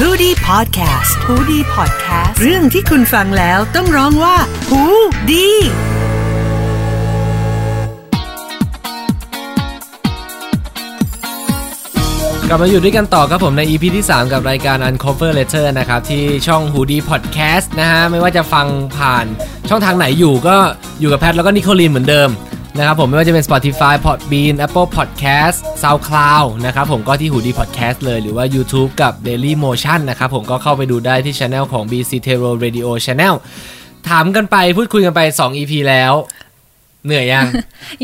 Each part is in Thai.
h o ดี้พอดแคสต์ฮูดี้พอดแคสต์เรื่องที่คุณฟังแล้วต้องร้องว่าหูดีกลับมาอยู่ด้วยกันต่อครับผมใน EP ที่ 3 กับรายการ Uncover Letter นะครับ ที่ช่อง Hoodie Podcast นะฮะ ไม่ว่าจะฟังผ่านช่องทางไหนอยู่ก็อยู่กับแพทแล้วก็นิโคลีนเหมือนเดิม นะครับผมไม่ว่าจะเป็น Spotify Podbean Apple Podcast SoundCloud นะครับผมก็ที่ Hoodie Podcast เลยหรือว่า YouTube กับ Daily Motion นะครับผมก็เข้าไปดูได้ที่ Channel ของ BC t e r o Radio Channel ถามกันไปพูดคุยกันไป 2 EP แล้วเหนื่อยยัง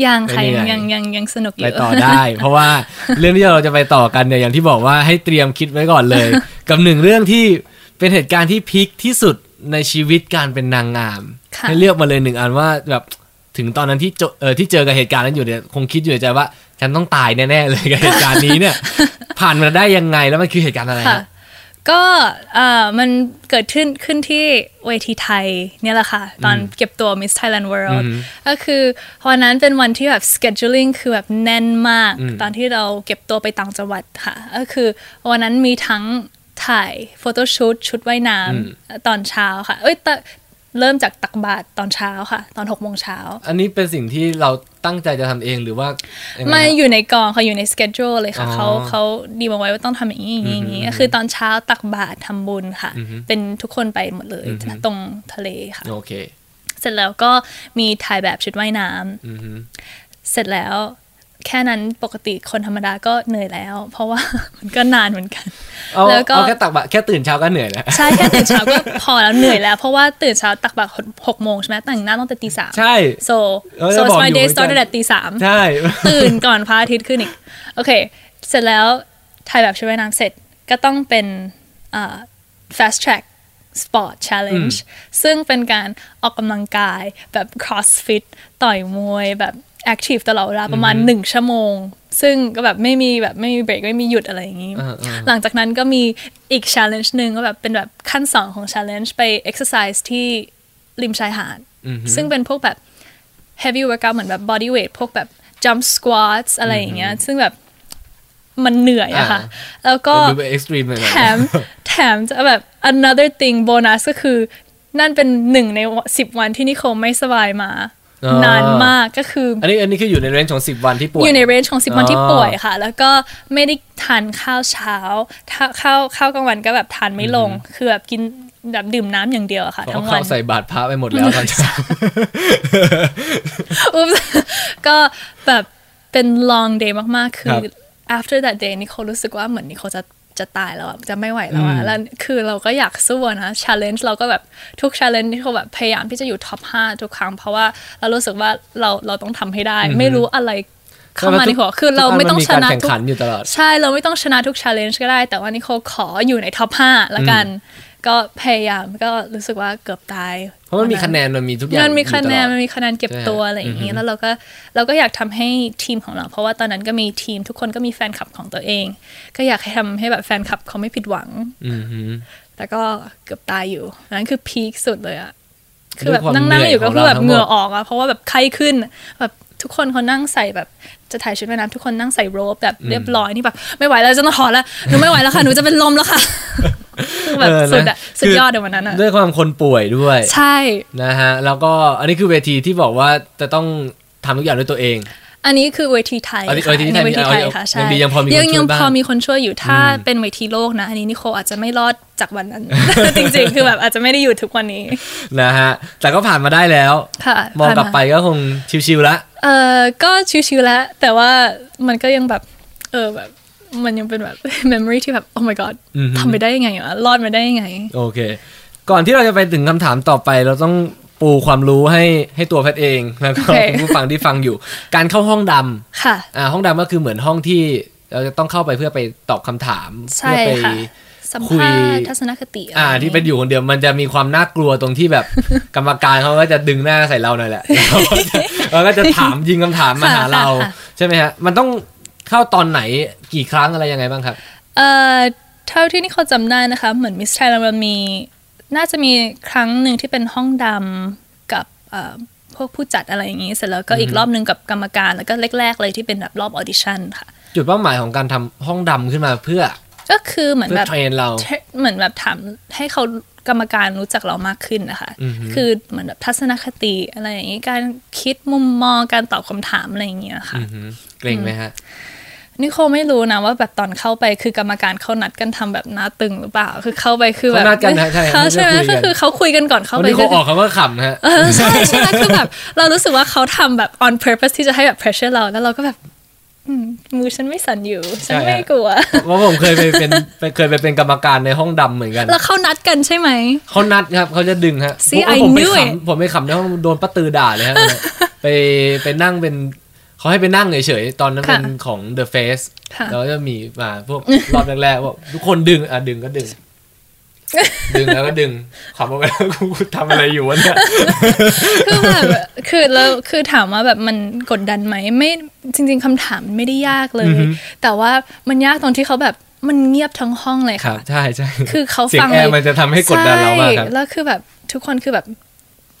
ยังค่ะไม่เหนื่ยัอยงยังยังยังสนุกอไปยู่ต่อได้ เพราะว่าเรื่องที่เราจะไปต่อกันเนี่ยอย่างที่บอกว่าให้เตรียมคิดไว้ก่อนเลย กับหนึ่งเรื่องที่เป็นเหตุการณ์ที่พีคที่สุดในชีวิตการเป็นนางงามค่ะให้เลือกมาเลยหนึ่งอันว่าแบบ ถึงตอนนั้นที่เจอเออที่เจอกับเหตุการณ์นั้นอยู่เนี่ยคงคิดอยู่ในใจว่า ฉันต้องตายแน่ๆเลยกับเหตุการณ์นี้เนี่ย ผ่านมาได้ยังไงแล้วมันคือเหตุการณ์อะไรค่ะฮะก็เอ่อมันเกิดขึ้นขึ้นที่เวทีไทยเนี่ยแหละค่ะ ตอนเก็บตัว Miss Thailand World ก็คือวันนั้นเป็นวันที่แบบ scheduling คือแบบแน่นมาก ตอนที่เราเก็บตัวไปต่างจังหวัดค่ะ ก็คือวันนั้นมีทั้งถ่ายโฟโต้ชูตชุดว่ายน้ำตอนเช้าค่ะ เอ้ยแต่ เริ่มจากตักบาตรตอนเช้าค่ะ ตอนหกโมงเช้า อันนี้เป็นสิ่งที่เราตั้งใจจะทำเองหรือว่ายังไงไม่ฮะอยู่ในกองเขาอยู่ในสเกจ u l e เลยค่ะอ๋อเขาเขาดีมาไว้ว่าต้องทำอย่างนี้อย่างนี้อย่างนี้ก็คือตอนเช้าตักบาตรทำบุญค่ะ เป็นทุกคนไปหมดเลยตรงทะเลค่ะโอเค เสร็จแล้วก็มีถ่ายแบบชุดว่ายน้ำอือฮึเสร็จแล้ว แค่นั้นปกติคนธรรมดาก็เหนื่อยแล้ว เพราะว่ามันก็นานเหมือนกันเอาแล้วก็เอาแค่ตักบะแค่ตื่นเช้าก็เหนื่อยแล้วใช่แค่ตื่นเช้าก็พอแล้วเหนื่อยแล้ว เพราะว่าตื่นเช้าตักบาตรหกโมงใช่ไหมแต่งหน้าต้องแต่ตีสามใช่ so เออ so บอก my อยู่ day เหมือนกัน started at ตีสามใช่ตื่นก่อนพระอาทิตย์ขึ้นอีกโอเค เสร็จแล้วถ่ายแบบชุดว่ายน้ำเสร็จก็ต้องเป็นอ่า fast track sport challenge ซึ่งเป็นการออกกำลังกายแบบ crossfit ต่อยมวยแบบ active ตลอดเวลาประมาณหนึ่งชั่วโมง ซึ่งก็แบบไม่มีแบบไม่มีเบรกไม่มีหยุดอะไรอย่างนี้อ่าอ่าหลังจากนั้นก็มีอีก challenge หนึ่งก็แบบเป็นแบบขั้นสองของ challenge ไป exercise ที่ริมชายหาด ซึ่งเป็นพวกแบบ heavy workout เหมือนแบบ body weight พวกแบบ jump squats อะไรอย่างเงี้ย ซึ่งแบบมันเหนื่อยอะค่ะอ่แล้วก็ดูเป็น extreme เลยแถมแถมจะแบบ another thing bonus ก็คือ นั่นเป็นหนึ่งในสิบวันที่นิโคลไม่สบายมา นานมากก็คือ อันนี้อันนี้คืออยู่ใน range ของสิบวันที่ป่วย อยู่ใน range ของสิบวันที่อ๋อป่วยค่ะ แล้วก็ไม่ได้ทานข้าวเช้าถ้าข้าวข้าวกลางวันก็แบบทานไม่ลง คือแบบกินแบบดื่มน้ำอย่างเดียวอะค่ะเพทั้ราะงวัเขานใส่บาตรพระไปหมดแล้วตอนเช้าอุ๊บก็แบบเป็น long day มากๆ คืครัอบ after that day นิโคลรู้สึกว่าเหมือนนิโคลจะ จะตายแล้วอะจะไม่ไหวแล้วอะแล้วคือเราก็อยากสู้อะนะ challenge เราก็แบบทุก challenge นิโคลแบบพยายามที่จะอยู่ top 5ทุกครั้ง เพราะว่าเรารู้สึกว่าเราเราต้องทำให้ได้ ไม่รู้อะไรเข้ามาในหัวคือเราไม่ต้องชนะทุกอันมันมีการแข่งทุกขันอยู่ตลอดใช่เราไม่ต้องชนะทุก challenge ก็ได้ แต่ว่านิโคลขออยู่ใน top 5ละกัน ก็พยายามก็รู้สึกว่าเกือบตาย เพราะมันมีคะแนนมันมีทุกอย่างมันมีคะแนนอยู่ตลอดมันมีคะแนนเก็บตัวใช่อะไรอย่างนี้แล้วเราก็เราก็อยากทำให้ทีมของเรา เพราะว่าตอนนั้นก็มีทีมทุกคนก็มีแฟนคลับของตัวเอง ก็อยากให้ทำให้แบบแฟนคลับเขาไม่ผิดหวังอือฮึแต่ก็เกือบตายอยู่อันนั้นคือพีคสุดเลยอะคือด้แบวยบความนั่งนั่งเหนื่อยอยู่ก็ของคือแบบเราทั้งหมดเหงื่อออกอะเพราะว่าแบบไข้ขึ้นแบบทุกคนเขานั่งใส่แบบจะถ่ายชุดว่ายน้ำทุกคนนั่งใส่โรบแบบเรียบร้อยนี่แบบไม่ไหวแล้วจะต้องถอดแล้วหนูไม่ไหวแล้วค่ะหนูจะเป็นลมแล้วค่ะคือแบบเออนะสุดอะสุดคืยอดในวันนั้นอะด้วยความคนป่วยด้วย ใช่นะฮะแล้วก็อันนี้คือเวทีที่บอกว่าจะต้องทำทุกอย่างด้วยตัวเอง อันนี้คือเวทีไทยอันนี้ค่ะเวทีไทยอันนี้เวทีไทยเอาค่ะเอาใช่ยังดียังพอมีคนยังช่วยยังบ้างพอมีคนช่วยอยู่ถ้าเป็นเวทีโลกนะ อันนี้นิโคอาจจะไม่รอดจากวันนั้น จริงๆ คือแบบอาจจะไม่ได้อยู่ทุกวันนี้นะฮะแต่ก็ผ่านมาได้แล้วค่ะมองกลับผ่านมาไปก็คงชิวๆละเออก็ชิวๆแล้วแต่ว่ามันก็ยังแบบเออแบบ มันยังเป็นแบบ memory ที่แบบ oh my god ทำไปได้ยังไงวะรอดมาได้ยังไง โอเค ก่อนที่เราจะไปถึงคำถามต่อไป เราต้องปูความรู้ให้ให้ตัวแพทย์เองแล้วก็โอเคคุณผู้ฟังที่ฟังอยู่ การเข้าห้องดำค่ะอ่าห้องดำก็คือเหมือนห้องที่เราจะต้องเข้าไปเพื่อไปตอบคำถามใช่เพื่อไปค่ะสัมคุยภาษณ์ทัศนคติะไรอ่า ที่เป็นอยู่คนเดียวมันจะมีความน่ากลัวตรงที่แบบ กรรมการเขาก็จะดึงหน้าใส่เราหน่อยแหละแล้วก็จะแล้วก็จะถามยิงคำถามมาหาเรา ใช่ไหมฮะ มันต้อง เข้าตอนไหนกี่ครั้งอะไรยังไงบ้างครับ เอ่อเท่าที่นี่เขาจำได้นะคะ เหมือนมิสไทยแลนด์มันมีน่าจะมีครั้งหนึ่งที่เป็นห้องดำกับเอ่อพวกผู้จัดอะไรอย่างนี้ เสร็จแล้วก็อีกรอบหนึ่งกับกรรมการ แล้วก็แรก ๆ เลยที่เป็นแบบรอบออดิชั่นค่ะ จุดเป้าหมายของการทำห้องดำขึ้นมาเพื่อ ก็คือเหมือนเพื่แบอบเทรนเราเทรเหมือนแบบถามให้เขากรรมการรู้จักเรามากขึ้นนะคะ คือเหมือนแบบทัศนคติอะไรอย่างนี้ การคิดมุมมอง การตอบคำถามอะไรอย่างเงี้ยค่ะอือหือเกรงไหมฮะ นี่โคไม่รู้นะว่าแบบตอนเข้าไปคือกรรมการเขานัดกันทำแบบหน้าตึงหรือเปล่า คือเข้าไปคือแบบเขานัดกันนะใช่เขาใช่ไหมเขาจะคุยกันก็คือเขาคุยกันก่อนเข้าวันไปนี้เขาออกคำว่าขำฮะเออใช่ใช่ไหมคือแบบเรารู้สึกว่าเขาทำแบบ on purpose ที่จะให้แบบ pressure เราแล้วเราก็แบบอืมมือฉันไม่สั่นอยู่ ฉันไม่กลัวเพราะผมเคยไปเป็นไปเคยไปเป็นกรรมการในห้องดำเหมือนกัน แล้วเขานัดกันใช่ไหมเขานัดครับเขาจะดึงฮะ See, ผม I ผมไป knew it ขำผมไปขำในห้องโดนป้าตือด่าเลยฮะไปไปนั่งเป็น เขาให้ไปนั่งเฉยๆ ตอนนั้นเป็นค่ะของ The Face ค่ะแล้วจะมีมาพวกรอบแรกๆว่าทุกคนดึง อะดึงก็ดึง ดึงแล้วก็ดึงขำออกไปแล้วกูทำอะไรอยู่วะเนี่ย คือแบบคือแล้วคือถามว่าแบบมันกดดันไหมไม่จริง ๆคำถามมันไม่ได้ยากเลย แต่ว่ามันยากตรงที่เขาแบบมันเงียบทั้งห้องเลยครัค่ะบใช่ใช่คือเขาเสียฟังงแอร์มันจะทำให้กดดันเรามากครับใช่แล้วคือแบบทุกคนคือแบบ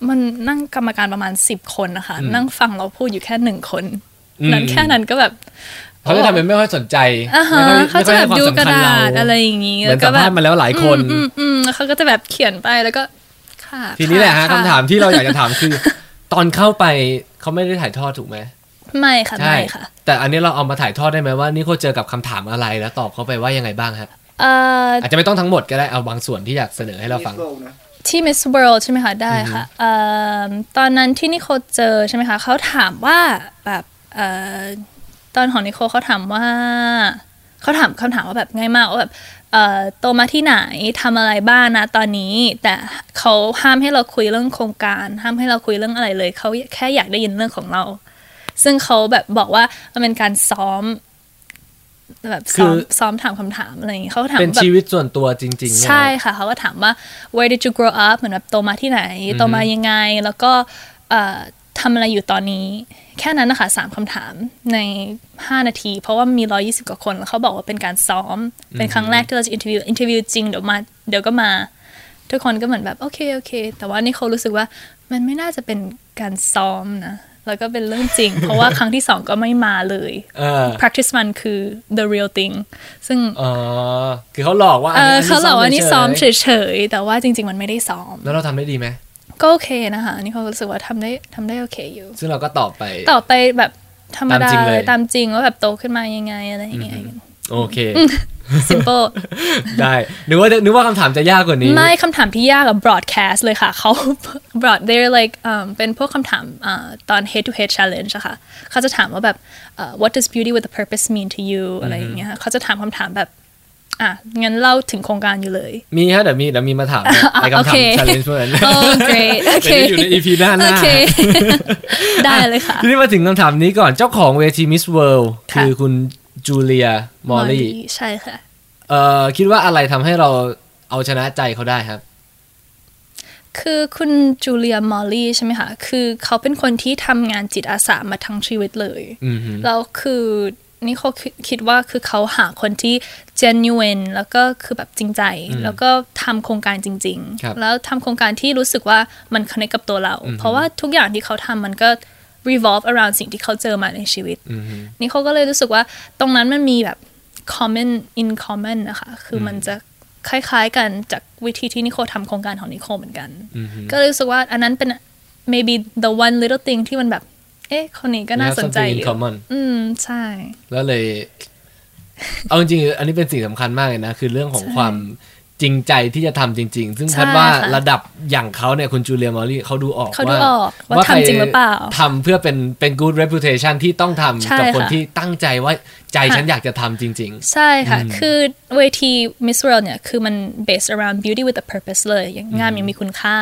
มันนั่งกรรมการประมาณสิบคนนะคะ นั่งฟังเราพูดอยู่แค่หนึ่งคนอืม นั้นแค่นั้นก็แบบเขาจะทำเป็นไม่ค่อยสนใจอ่าฮะไม่ค่อยเขาจะแบบไม่ดูค่อยให้ควมกระสำคัญดาษเอะไรอย่างนี้เหมือนก็สัมแบภาษบณ์มาแล้วหลายคนอืมอืมแล้วเขาก็จะแบบเขียนไปแล้วก็ค่ะทีนี้แหละฮะค่คำถามที่เราอยากจะถามคือ ตอนเข้าไปเขาไม่ได้ถ่ายทอดถูกไหมไม่ค่ะไม่ค่ะ แต่อันนี้เราเอามาถ่ายทอดได้ไหมว่านี่เขาเจอกับคำถามอะไรแล้วตอบเขาไปว่ายังไงบ้างครับเอ่ออาจจะไม่ต้องทั้งหมดก็ได้เอาบางส่วนที่อยากเสนอให้เราฟังที่ Miss World ใช่ไหมคะ ได้ค่ะเอิ่มตอนนั้นที่นิโคเจอใช่ไหมคะเขาถามว่าแบบเอ่อ ตอนของนิโคเขาถามว่าเขาถามคำถามว่าแบบง่ายมากว่าแบบเอ่อโตมาที่ไหนทำอะไรบ้างนะตอนนี้ แต่เขาห้ามให้เราคุยเรื่องโครงการ ห้ามให้เราคุยเรื่องอะไรเลยเขาแค่อยากได้ยินเรื่องของเรา ซึ่งเขาแบบบอกว่ามันเป็นการซ้อมแบบซ้อมคือซ้อมถามคำถามอะไรอย่างงี้เขาถามเป็นแบบชีวิตส่วนตัวจริงๆเนี่ยใช่ค่ะเขาก็ถามว่า where did you grow up เหมือนแบบโตมาที่ไหน โตมายังไง แล้วก็เอ่อ ทำอะไรอยู่ตอนนี้ แค่นั้นนะคะสามคำถามใน 5 นาที เพราะว่ามี 120 กว่าคนแล้วเขาบอกว่าเป็นการซ้อม เป็นครั้งแรกที่เราจะ interview interview จริงเดี๋ยวมาเดี๋ยวก็มา ทุกคนก็เหมือนแบบ โอเค โอเค แต่ว่านี่เขารู้สึกว่ามันไม่น่าจะเป็นการซ้อมนะแล้วก็เป็นเรื่องจริง เพราะว่าครั้งที่สองก็ไม่มาเลยเออ practice มันคือ the real thing ซึ่งอ๋อคือเขาหลอกว่าเออนี้เขาบอกว่านี่ซ้อมฉเฉยยๆแต่ว่าจริง ๆ มันไม่ได้ซ้อมๆแล้วเราทำได้ดีไหม ก็โอเคนะคะนี่เขารู้สึกว่าทำได้ทำได้โอเคอยู่ ซึ่งเราก็ตอบไปต่อไปแบบธรรมดาตามจริงเลยตามจริงว่าแบบโตขึ้นมายังไงอะไรอย่างเงี้ยโอเค simple ได้นึกว่านึกว่าคำถามจะยากกว่านี้ ไม่คำถามที่ยากกับ broadcast เลยค่ะเขา broad they're like เอิ่มเป็นพวกคำถามอ่าตอน head to head challenge อะค่ะเขาจะถามว่าแบบเอ่อ what does beauty with a purpose mean to you อะไรอย่างเงี้ยค่ะเขาจะถามคำถามแบบ อะ งั้นเล่าถึงโครงการอยู่เลย มีฮะเดี๋ยวมีเดี๋ยวมีมาถามนะไอ้คำถามโอเค challenge พวกนั้นโอ้ great โอเคเดี๋ยวจะอยู่ใน EP หน้าหน้าโอเคได้เลยค่ะ ทีนี้มาถึงคำถามนี้ก่อนเจ้าของเวที Miss World ค่ะคือคุณจูเลียมอลลี่ใช่ค่ะ เอ่อคิดว่าอะไรทำให้เราเอาชนะใจเขาได้ครับ คือคุณจูเลียมอลลี่ใช่ไหมคะ คือเขาเป็นคนที่ทำงานจิตอาสามาทั้งชีวิตเลยอือฮึแล้วคือ นี่เขาคิดคิดว่าคือเขาหาคนที่ genuine แล้วก็คือแบบจริงใจ แล้วก็ทำโครงการจริงครับๆแล้วทำโครงการที่รู้สึกว่ามัน connect กับตัวเรา เพราะว่าทุกอย่างที่เขาทำมันก็ revolve around สิ่งที่เขาเจอมาในชีวิตอือฮึนี่เขาก็เลยรู้สึกว่าตรงนั้นมันมีแบบ common in common นะคะ คือมันจะคล้าย ๆ กันจากวิธีที่นิโคทำโครงการของนิโคเหมือนกัน ก็เลยรู้สึกว่าอันนั้นเป็น maybe the one little thing ที่มันแบบ เอ๊ะคนนี้ก็น่า We have สนใจ something อ in ยู่ common อืม ใช่ แล้วเลย เอาจริงๆอันนี้เป็นสิ่งสำคัญมากเลยนะ คือเรื่องของใช่ความจริงใจที่จะทำจริง ๆ ซึ่งใช่คาดว่าค่ะระดับอย่างเขาเนี่ยคุณจูเลียมอลลี่เขาดูออกเขาดูว่าออกว่าทำจริงหรือเปล่าทำเพื่อเป็นเป็น good reputation ที่ต้องทำใช่กับคนค่ะที่ตั้งใจว่าใจค่ะฉันอยากจะทำจริงใช่ค่ะ คือเวที Miss World เนี่ย คือมัน based around beauty with a purpose เลยอย่างงามยังมีคุณค่า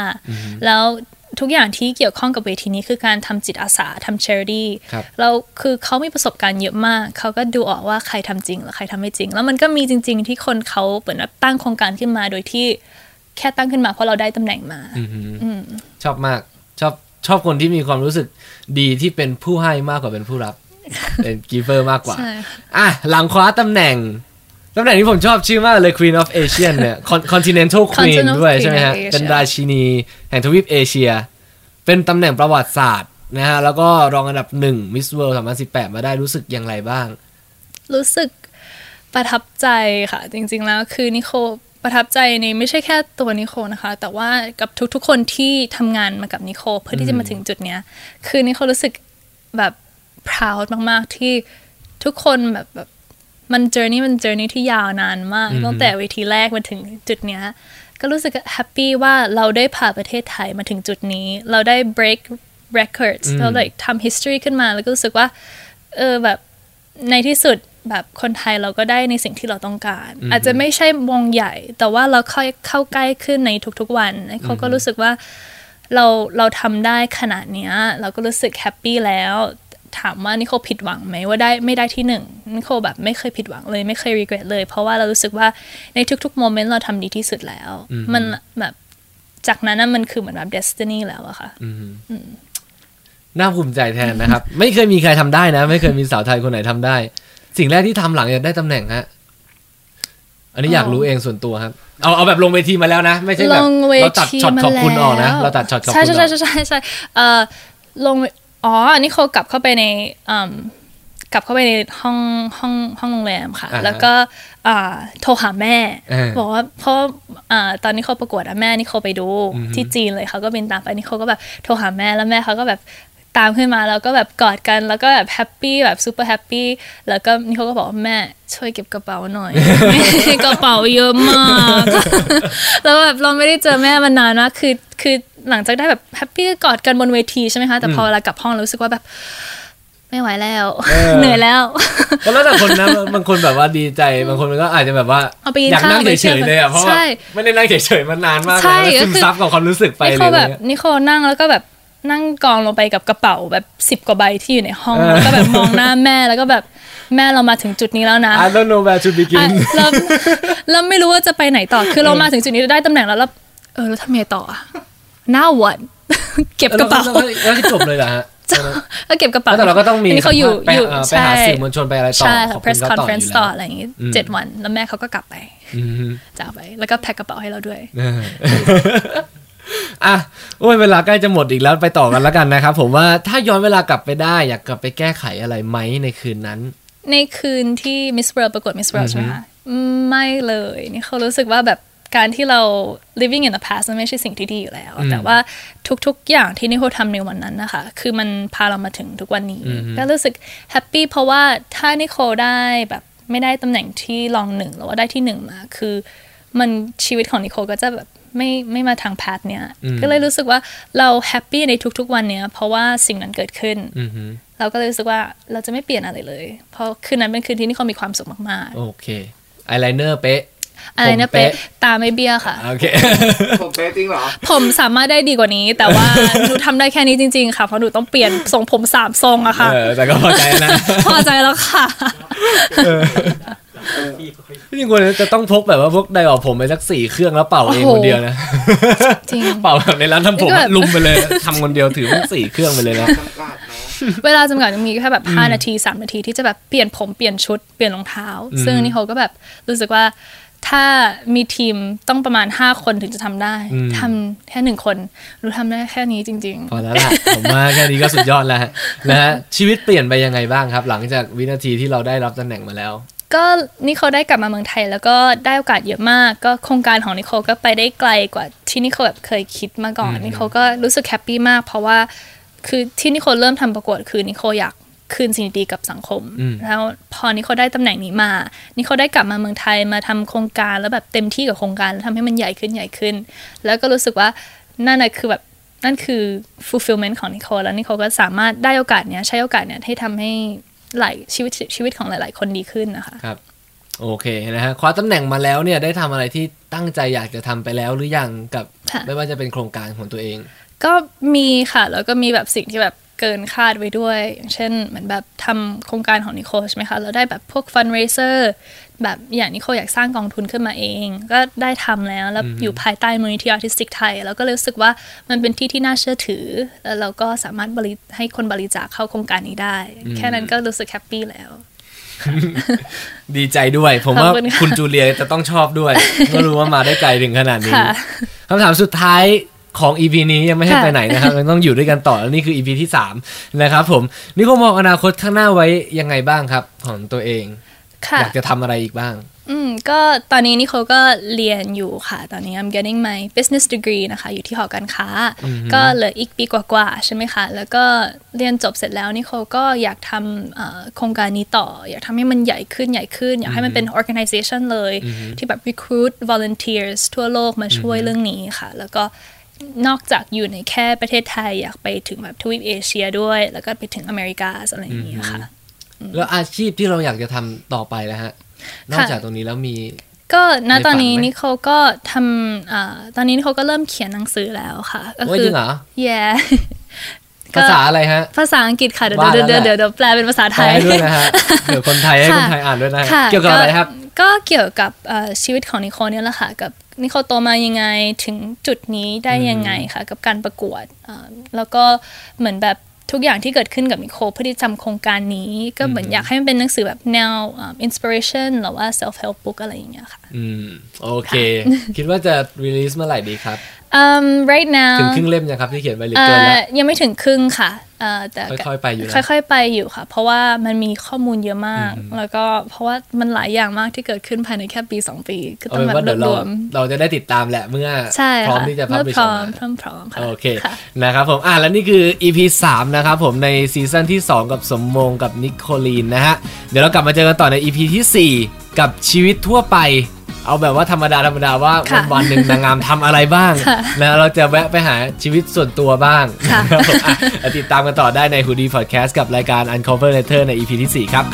แล้ว ทุกอย่างที่เกี่ยวข้องกับเวทีนี้คือการทำจิตอาสาทำ charity ครับแล้วคือเขามีประสบการณ์เยอะมาก เขาก็ดูออกว่าใครทำจริงหรือใครทำไม่จริง แล้วมันก็มีจริง ๆ ที่คนเขาเหมือนแบบตั้งโครงการขึ้นมาโดยที่แค่ตั้งขึ้นมาเพราะเราได้ตำแหน่งมาๆชอบมากชอบชอบคนที่มีความรู้สึกดีที่เป็นผู้ให้มากกว่าเป็นผู้รับ เป็น giver มากกว่าใช่อะหลังคว้าตำแหน่ง ตำแหน่งที่ผมชอบชื่อมากเลย Queen of Asian เนี่ย Con- Continental Queen Continental ด้วย Queen ใช่ไหมฮะ of Asia เป็นราชินีแห่งทวีปเอเชีย เป็นตำแหน่งประวัติศาสตร์นะฮะ แล้วก็รองอันดับหนึ่ง Miss World 2018 มาได้รู้สึกอย่างไรบ้าง รู้สึกประทับใจค่ะ จริง ๆ แล้วคือนิโคประทับใจในไม่ใช่แค่ตัวนิโคนะคะ แต่ว่ากับทุกๆ คนที่ทำงานมากับนิโคเพื่อที่จะมาถึงจุดเนี้ย คือนิโครู้สึกแบบ proud มากๆที่ทุกคนแบบแบบ มัน journey มัน journey ที่ยาวนานมากตั้งแต่เวทีแรกมาถึงจุดเนี้ยก็รู้สึกแฮปปี้ว่าเราได้พาประเทศไทยมาถึงจุดนี้ เราได้ break records เราได้ทำ history ขึ้นมา แล้วก็รู้สึกว่า เออแบบในที่สุดแบบคนไทยเราก็ได้ในสิ่งที่เราต้องการ อาจจะไม่ใช่วงใหญ่ แต่ว่าเราเข้าเข้าใกล้ขึ้นในทุกๆวันเขาก็รู้สึกว่าเราเราทำได้ขนาดเนี้ย เราก็รู้สึกแฮปปี้แล้ว ถามว่านิโคผิดหวังไหมว่าได้ไม่ได้ที่หนึ่งนิโคแบบไม่เคยผิดหวังเลยไม่เคย regret เลย เพราะว่าเรารู้สึกว่าในทุกๆโมเมนต์เราทำดีที่สุดแล้ว มันแบบจากนั้นน่ะมันคือเหมือนแบบ destiny แล้วอะค่ะน่าภูมิใจแทนนะครับ ไม่เคยมีใครทำได้นะ ไม่เคยมีสาวไทยคนไหนทำได้ สิ่งแรกที่ทำหลังจากได้ตำแหน่งฮะอันนี้อยากรู้เองส่วนตัวครับ เอาเอาแบบลงเวทีมาแล้วนะ ไม่ใช่ลแบบงเวเราตัดทีช็อตมาขอบคุณออกนะแล้วเราตัดช็อตขอบใช่คุณอใช่อกใช่ใช่ใช่เอ่อลง อ๋ออันนี้เขากลับเข้าไปในอืมกลับเข้าไปในห้องห้องห้องโรงแรมค่ะอ่าฮะแล้วก็อ่าโทรหาแม่เออบอกว่าเพราะอ่าตอนนี้เขาประกวดอะแม่นี่เขาไปดูที่จีนเลยเขาก็บินตามไปนี่เขาก็แบบโทรหาแม่แล้วแม่เขาก็แบบตามขึ้นมาแล้วก็แบบกอดกันแล้วก็แบบ happy แบบ super happy แล้วก็นิโคก็บอกว่าแม่ช่วยเก็บกระเป๋าหน่อย กระเป๋าเยอะมาก แล้วแบบเราไม่ได้เจอแม่มานานมากคือคือ หลังจากได้แบบแฮปปี้กอดกันบนเวทีใช่ไหมคะแต่พอเวลากลับห้องเรารู้สึกว่าแบบ ไม่ไหวแล้ว เหนื่อยแล้วก็แล้วแต่คนนะบางคนแบบว่าดีใจบางคนมันก็อาจจะแบบว่าเอาไปกินอยากนั่งข้าวไปเที่เฉยวยๆเลยอะเพราะว่าใช่ไม่ได้นั่งเฉยๆมานานมากใช่แล้วก็ซึมคือซับกับความรู้สึกไปนิเลโคยแบบเนี่ยนิโคนั่งแล้วก็แบบนั่งกองลงไปกับกระเป๋าแบบสิบกว่าใบที่อยู่ในห้องเออแล้วก็แบบมองหน้าแม่แล้วก็แบบแม่เรามาถึงจุดนี้แล้วนะ I don't know where to อะ begin เราเราไม่รู้ว่าจะไปไหนต่อ คือเรามาถึงจุดนี้ได้ตำแหน่งแล้วแล้วเออแล้วทำไงต่ออะ now what เก็บกระเป๋าแล้วแล้วแล้วจบเลยเหรอฮะแล้วเก็บกระเป๋าแต่เราก็ต้องมีนนี้เขาอยู่ไปอยู่เอ่อไปใช่หาสื่อมวลชนไปอะไรต่อใช่ขค่ะอบคุณ press เขาต่ออยู่ conference แล้วต่ออะไรอย่างงี้อืมเจ็ดวัน แล้วแม่เขาก็กลับไปอืมจากไปแล้วก็แพ็คกระเป๋าให้เราด้วยอะโอ้ยเวลาใกล้จะหมดอีกแล้วไปต่อกันแล้วกันนะครับ ผมว่าถ้าย้อนเวลากลับไปได้ อยากกลับไปแก้ไขอะไรไหมในคืนนั้น ในคืนที่ Miss World ประกวด Miss World ใช่ไหมคะอืมไม่เลยนี่เขารู้สึกว่าแบบ การที่เรา living in the past มันไม่ใช่สิ่งที่ดีอยู่แล้ว แต่ว่าทุกๆ อย่างที่นิโคทำในวันนั้นนะคะ คือมันพาเรามาถึงทุกวันนี้ ก็รู้สึก happy เพราะว่าถ้านิโคได้แบบไม่ได้ตำแหน่งที่รองหนึ่งหรือว่าได้ที่หนึ่งมา คือมันชีวิตของนิโคก็จะแบบไม่ไม่มาทาง path เนี้ย ก็เลยรู้สึกว่าเรา happy ในทุกๆ วันเนี้ย เพราะว่าสิ่งนั้นเกิดขึ้นอือฮึเราก็เลยรู้สึกว่าเราจะไม่เปลี่ยนอะไรเลย เพราะคืนนั้นเป็นคืนที่นี่เขามีความสุขมากโอเคไอไลเนอร์เป๊ะๆ อะไรนะผมเป๊ะเป๊ะตาไม่เบี้ยวค่ะโอเคผมเป๊ะจริงเหรอผมสามารถได้ดีกว่านี้ แต่ว่าหนูทำได้แค่นี้จริง ๆ ค่ะเพราะหนูต้องเปลี่ยนทรงผมสามทรงอะค่ะเออแต่ก็พอใจนะพอใจแล้วค่ะจริงๆควรจะต้องพกแบบว่าพวกไดร์ผมไปสักสี่เครื่องแล้วเป่าเองโอ้โหคนเดียวนะจริงเป่าแบบในร้านทำผมก็แบบลุมไปเลยทำคนเดียวถือพวกสี่เครื่องไปเลยนะจำกัดเนาะเวลาจำกัดมีแค่แบบ5นาที3นาทีที่จะแบบเปลี่ยนผมเปลี่ยนชุดเปลี่ยนรองเท้า ซึ่งนี่เขาก็แบบรู้สึกว่า ถ้ามีทีมต้องประมาณ 5 คนถึงจะทำได้ทำแค่หนึ่งคนหนูทำได้แค่นี้จริงพอแล้วล่ะ ผมว่าแค่นี้ก็สุดยอดแล้วฮะนะฮะชีวิตเปลี่ยนไปยังไงบ้างครับ หลังจากวินาทีที่เราได้รับตำแหน่งมาแล้วๆก็นี่เขาได้กลับมาเมืองไทย แล้วก็ได้โอกาสเยอะมาก ก็โครงการของนิโคลก็ไปได้ไกลกว่าที่นิโคลแบบเคยคิดมาก่อนนิโคลก็รู้สึก happy มาก เพราะว่าคือที่นิโคลเริ่มทำประกวดคือนิโคลอยาก คืนสิ่งดีๆกับสังคมอืมแล้วพอนิโคลได้ตำแหน่งนี้มา นิโคลได้กลับมาเมืองไทยมาทำโครงการแล้วแบบเต็มที่กับโครงการแล้วทำให้มันใหญ่ขึ้นใหญ่ขึ้น แล้วก็รู้สึกว่านั่นน่ะคือแบบนั่นคือ fulfillment ของนิโคลแล้วนิโคลก็สามารถได้โอกาสเนี้ยใช้โอกาสเนี้ยให้ทำให้หลายชีวิตชีวิตของหลาย ๆ คนดีขึ้นนะคะครับโอเคนะฮะคว้าตำแหน่งมาแล้วเนี่ยได้ทำอะไรที่ตั้งใจอยากจะทำไปแล้วหรือยังกับค่ะไม่ว่าจะเป็นโครงการของตัวเอง ก็มีค่ะ แล้วก็มีแบบสิ่งที่แบบ เกินคาดไว้ด้วย อย่างเช่นเหมือนแบบทำโครงการของนิโคลใช่ไหมคะ เราได้แบบพวก fundraiser แบบอย่างนิโคลอยากสร้างกองทุนขึ้นมาเอง ก็ได้ทำแล้ว แล้วอยู่ภายใต้มูลนิธิอาร์ติสติกไทย แล้วก็เลยรู้สึกว่ามันเป็นที่ที่น่าเชื่อถือ แล้วเราก็สามารถบริให้คนบริจาคเข้าโครงการนี้ได้ แค่นั้นก็รู้สึกแฮปปี้แล้วดีใจด้วย ผมว่าขอบคุณค่ะคุณจูเลียจะต้องชอบด้วยก็รู้ว่ามาได้ไกลถึงขนาดนี้ค่ะคำถามสุดท้าย ของ EP นี้ยังไม่ให้ค่ะไปไหนนะครับยังต้องอยู่ด้วยกันต่อแล้วนี่คือ EP ที่3นะครับผมนี่ก็มองอนาคตข้างหน้าไว้ยังไงบ้างครับ ของตัวเองค่ะอยากจะทำอะไรอีกบ้าง อืมก็ตอนนี้นิโคลก็เรียนอยู่ค่ะ ตอนนี้ I'm getting my business degree นะคะ อยู่ที่หอการค้า ก็เหลืออีกปีกว่าๆใช่ไหมคะ แล้วก็เรียนจบเสร็จแล้วนิโคลก็อยากทำเอ่อโครงการนี้ต่อ อยากทำให้มันใหญ่ขึ้นใหญ่ขึ้น อยากให้มันเป็น organization เลย ที่แบบ recruit volunteers ทั่วโลกมาช่วยเรื่องนี้ค่ะ แล้วก็ นอกจากอยู่ในแค่ประเทศไทยอยากไปถึงแบบทวีปเอเชียด้วย แล้วก็ไปถึงอเมริกาอะไรอย่างนี้ค่ะ แล้วอาชีพที่เราอยากจะทำต่อไปแล้วฮะ นอกจากตรงนี้แล้วมี ก็ณตอนนี้ในฝันไหมนิโคลก็ทำอ่าตอนนี้นิโคลก็เริ่มเขียนหนังสือแล้วค่ะ ก็โอ้ยจริงเหรอ yeah ภาษาอะไรฮะ ภาษาอังกฤษค่ะ เดี๋ยวว่าเดี๋ยวแล้วเดี๋ยวแหละเดี๋ยวแปลเป็นภาษาไทแปลยให้ด้วยนะฮะ เดี๋ยวคนไทยให้คนไทยอ่านด้วยนะฮะค่ะเกี่ยวกับอะไรครับ ก็เกี่ยวกับเอ่อชีวิตของนิโคลเนี่ยแหละค่ะ กับ นิโคโตมายังไงถึงจุดนี้ได้ยังไงค่ะกับการประกวดแล้วก็เหมือนแบบทุกอย่างที่เกิดขึ้นกับนิโคเพื่อที่จำโครงการนี้ ก็เหมือนอยากให้มันเป็นหนังสือแบบแนวอ่า inspiration หรือว่า self help book อะไรอย่างเงี้ยค่ะ อืม โอเค คิดว่าจะ release เมื่อไหร่ดีครับ um right now ถึงครึ่งเล่มยังครับที่เขียนไปหรือเอ่เกินอแล้วยังไม่ถึงครึ่งค่ะเอ่อแต่ค่อยๆไปอยู่นะค่อย ๆ ไปอยู่ค่ะ เพราะว่ามันมีข้อมูลเยอะมาก แล้วก็เพราะว่ามันหลายอย่างมากที่เกิดขึ้นภายในแค่ปี 2 ปีก็เอาต้องเป็นแบบว่าเดี๋ยวรเราวมเราจะได้ติดตามแหละเมื่อใช่พร้อมค่ะที่จะพัเมื่บอลิชพอร้ออกมมาพร้อมพร้อมค่ะโอเคค่ะนะครับผมอะแล้วนี่คือ EP 3 นะครับผมในซีซั่นที่ 2 กับสมมงกับนิโคลีนนะฮะเดี๋ยวเรากลับมาเจอกันต่อใน EP ทีสี่4 กับชีวิตทั่วไป เอาแบบว่าธรรมดาธรรมดาว่าค่ะวันๆหนึ่งนางงามทำอะไรบ้างค่ะนะเราจะแวะไปหาชีวิตส่วนตัวบ้างค่ะนะครับผมอะติดตามกันต่อได้ใน Hoodie Podcast กับรายการ Uncover Letter ใน EP ที่ 4 ครับ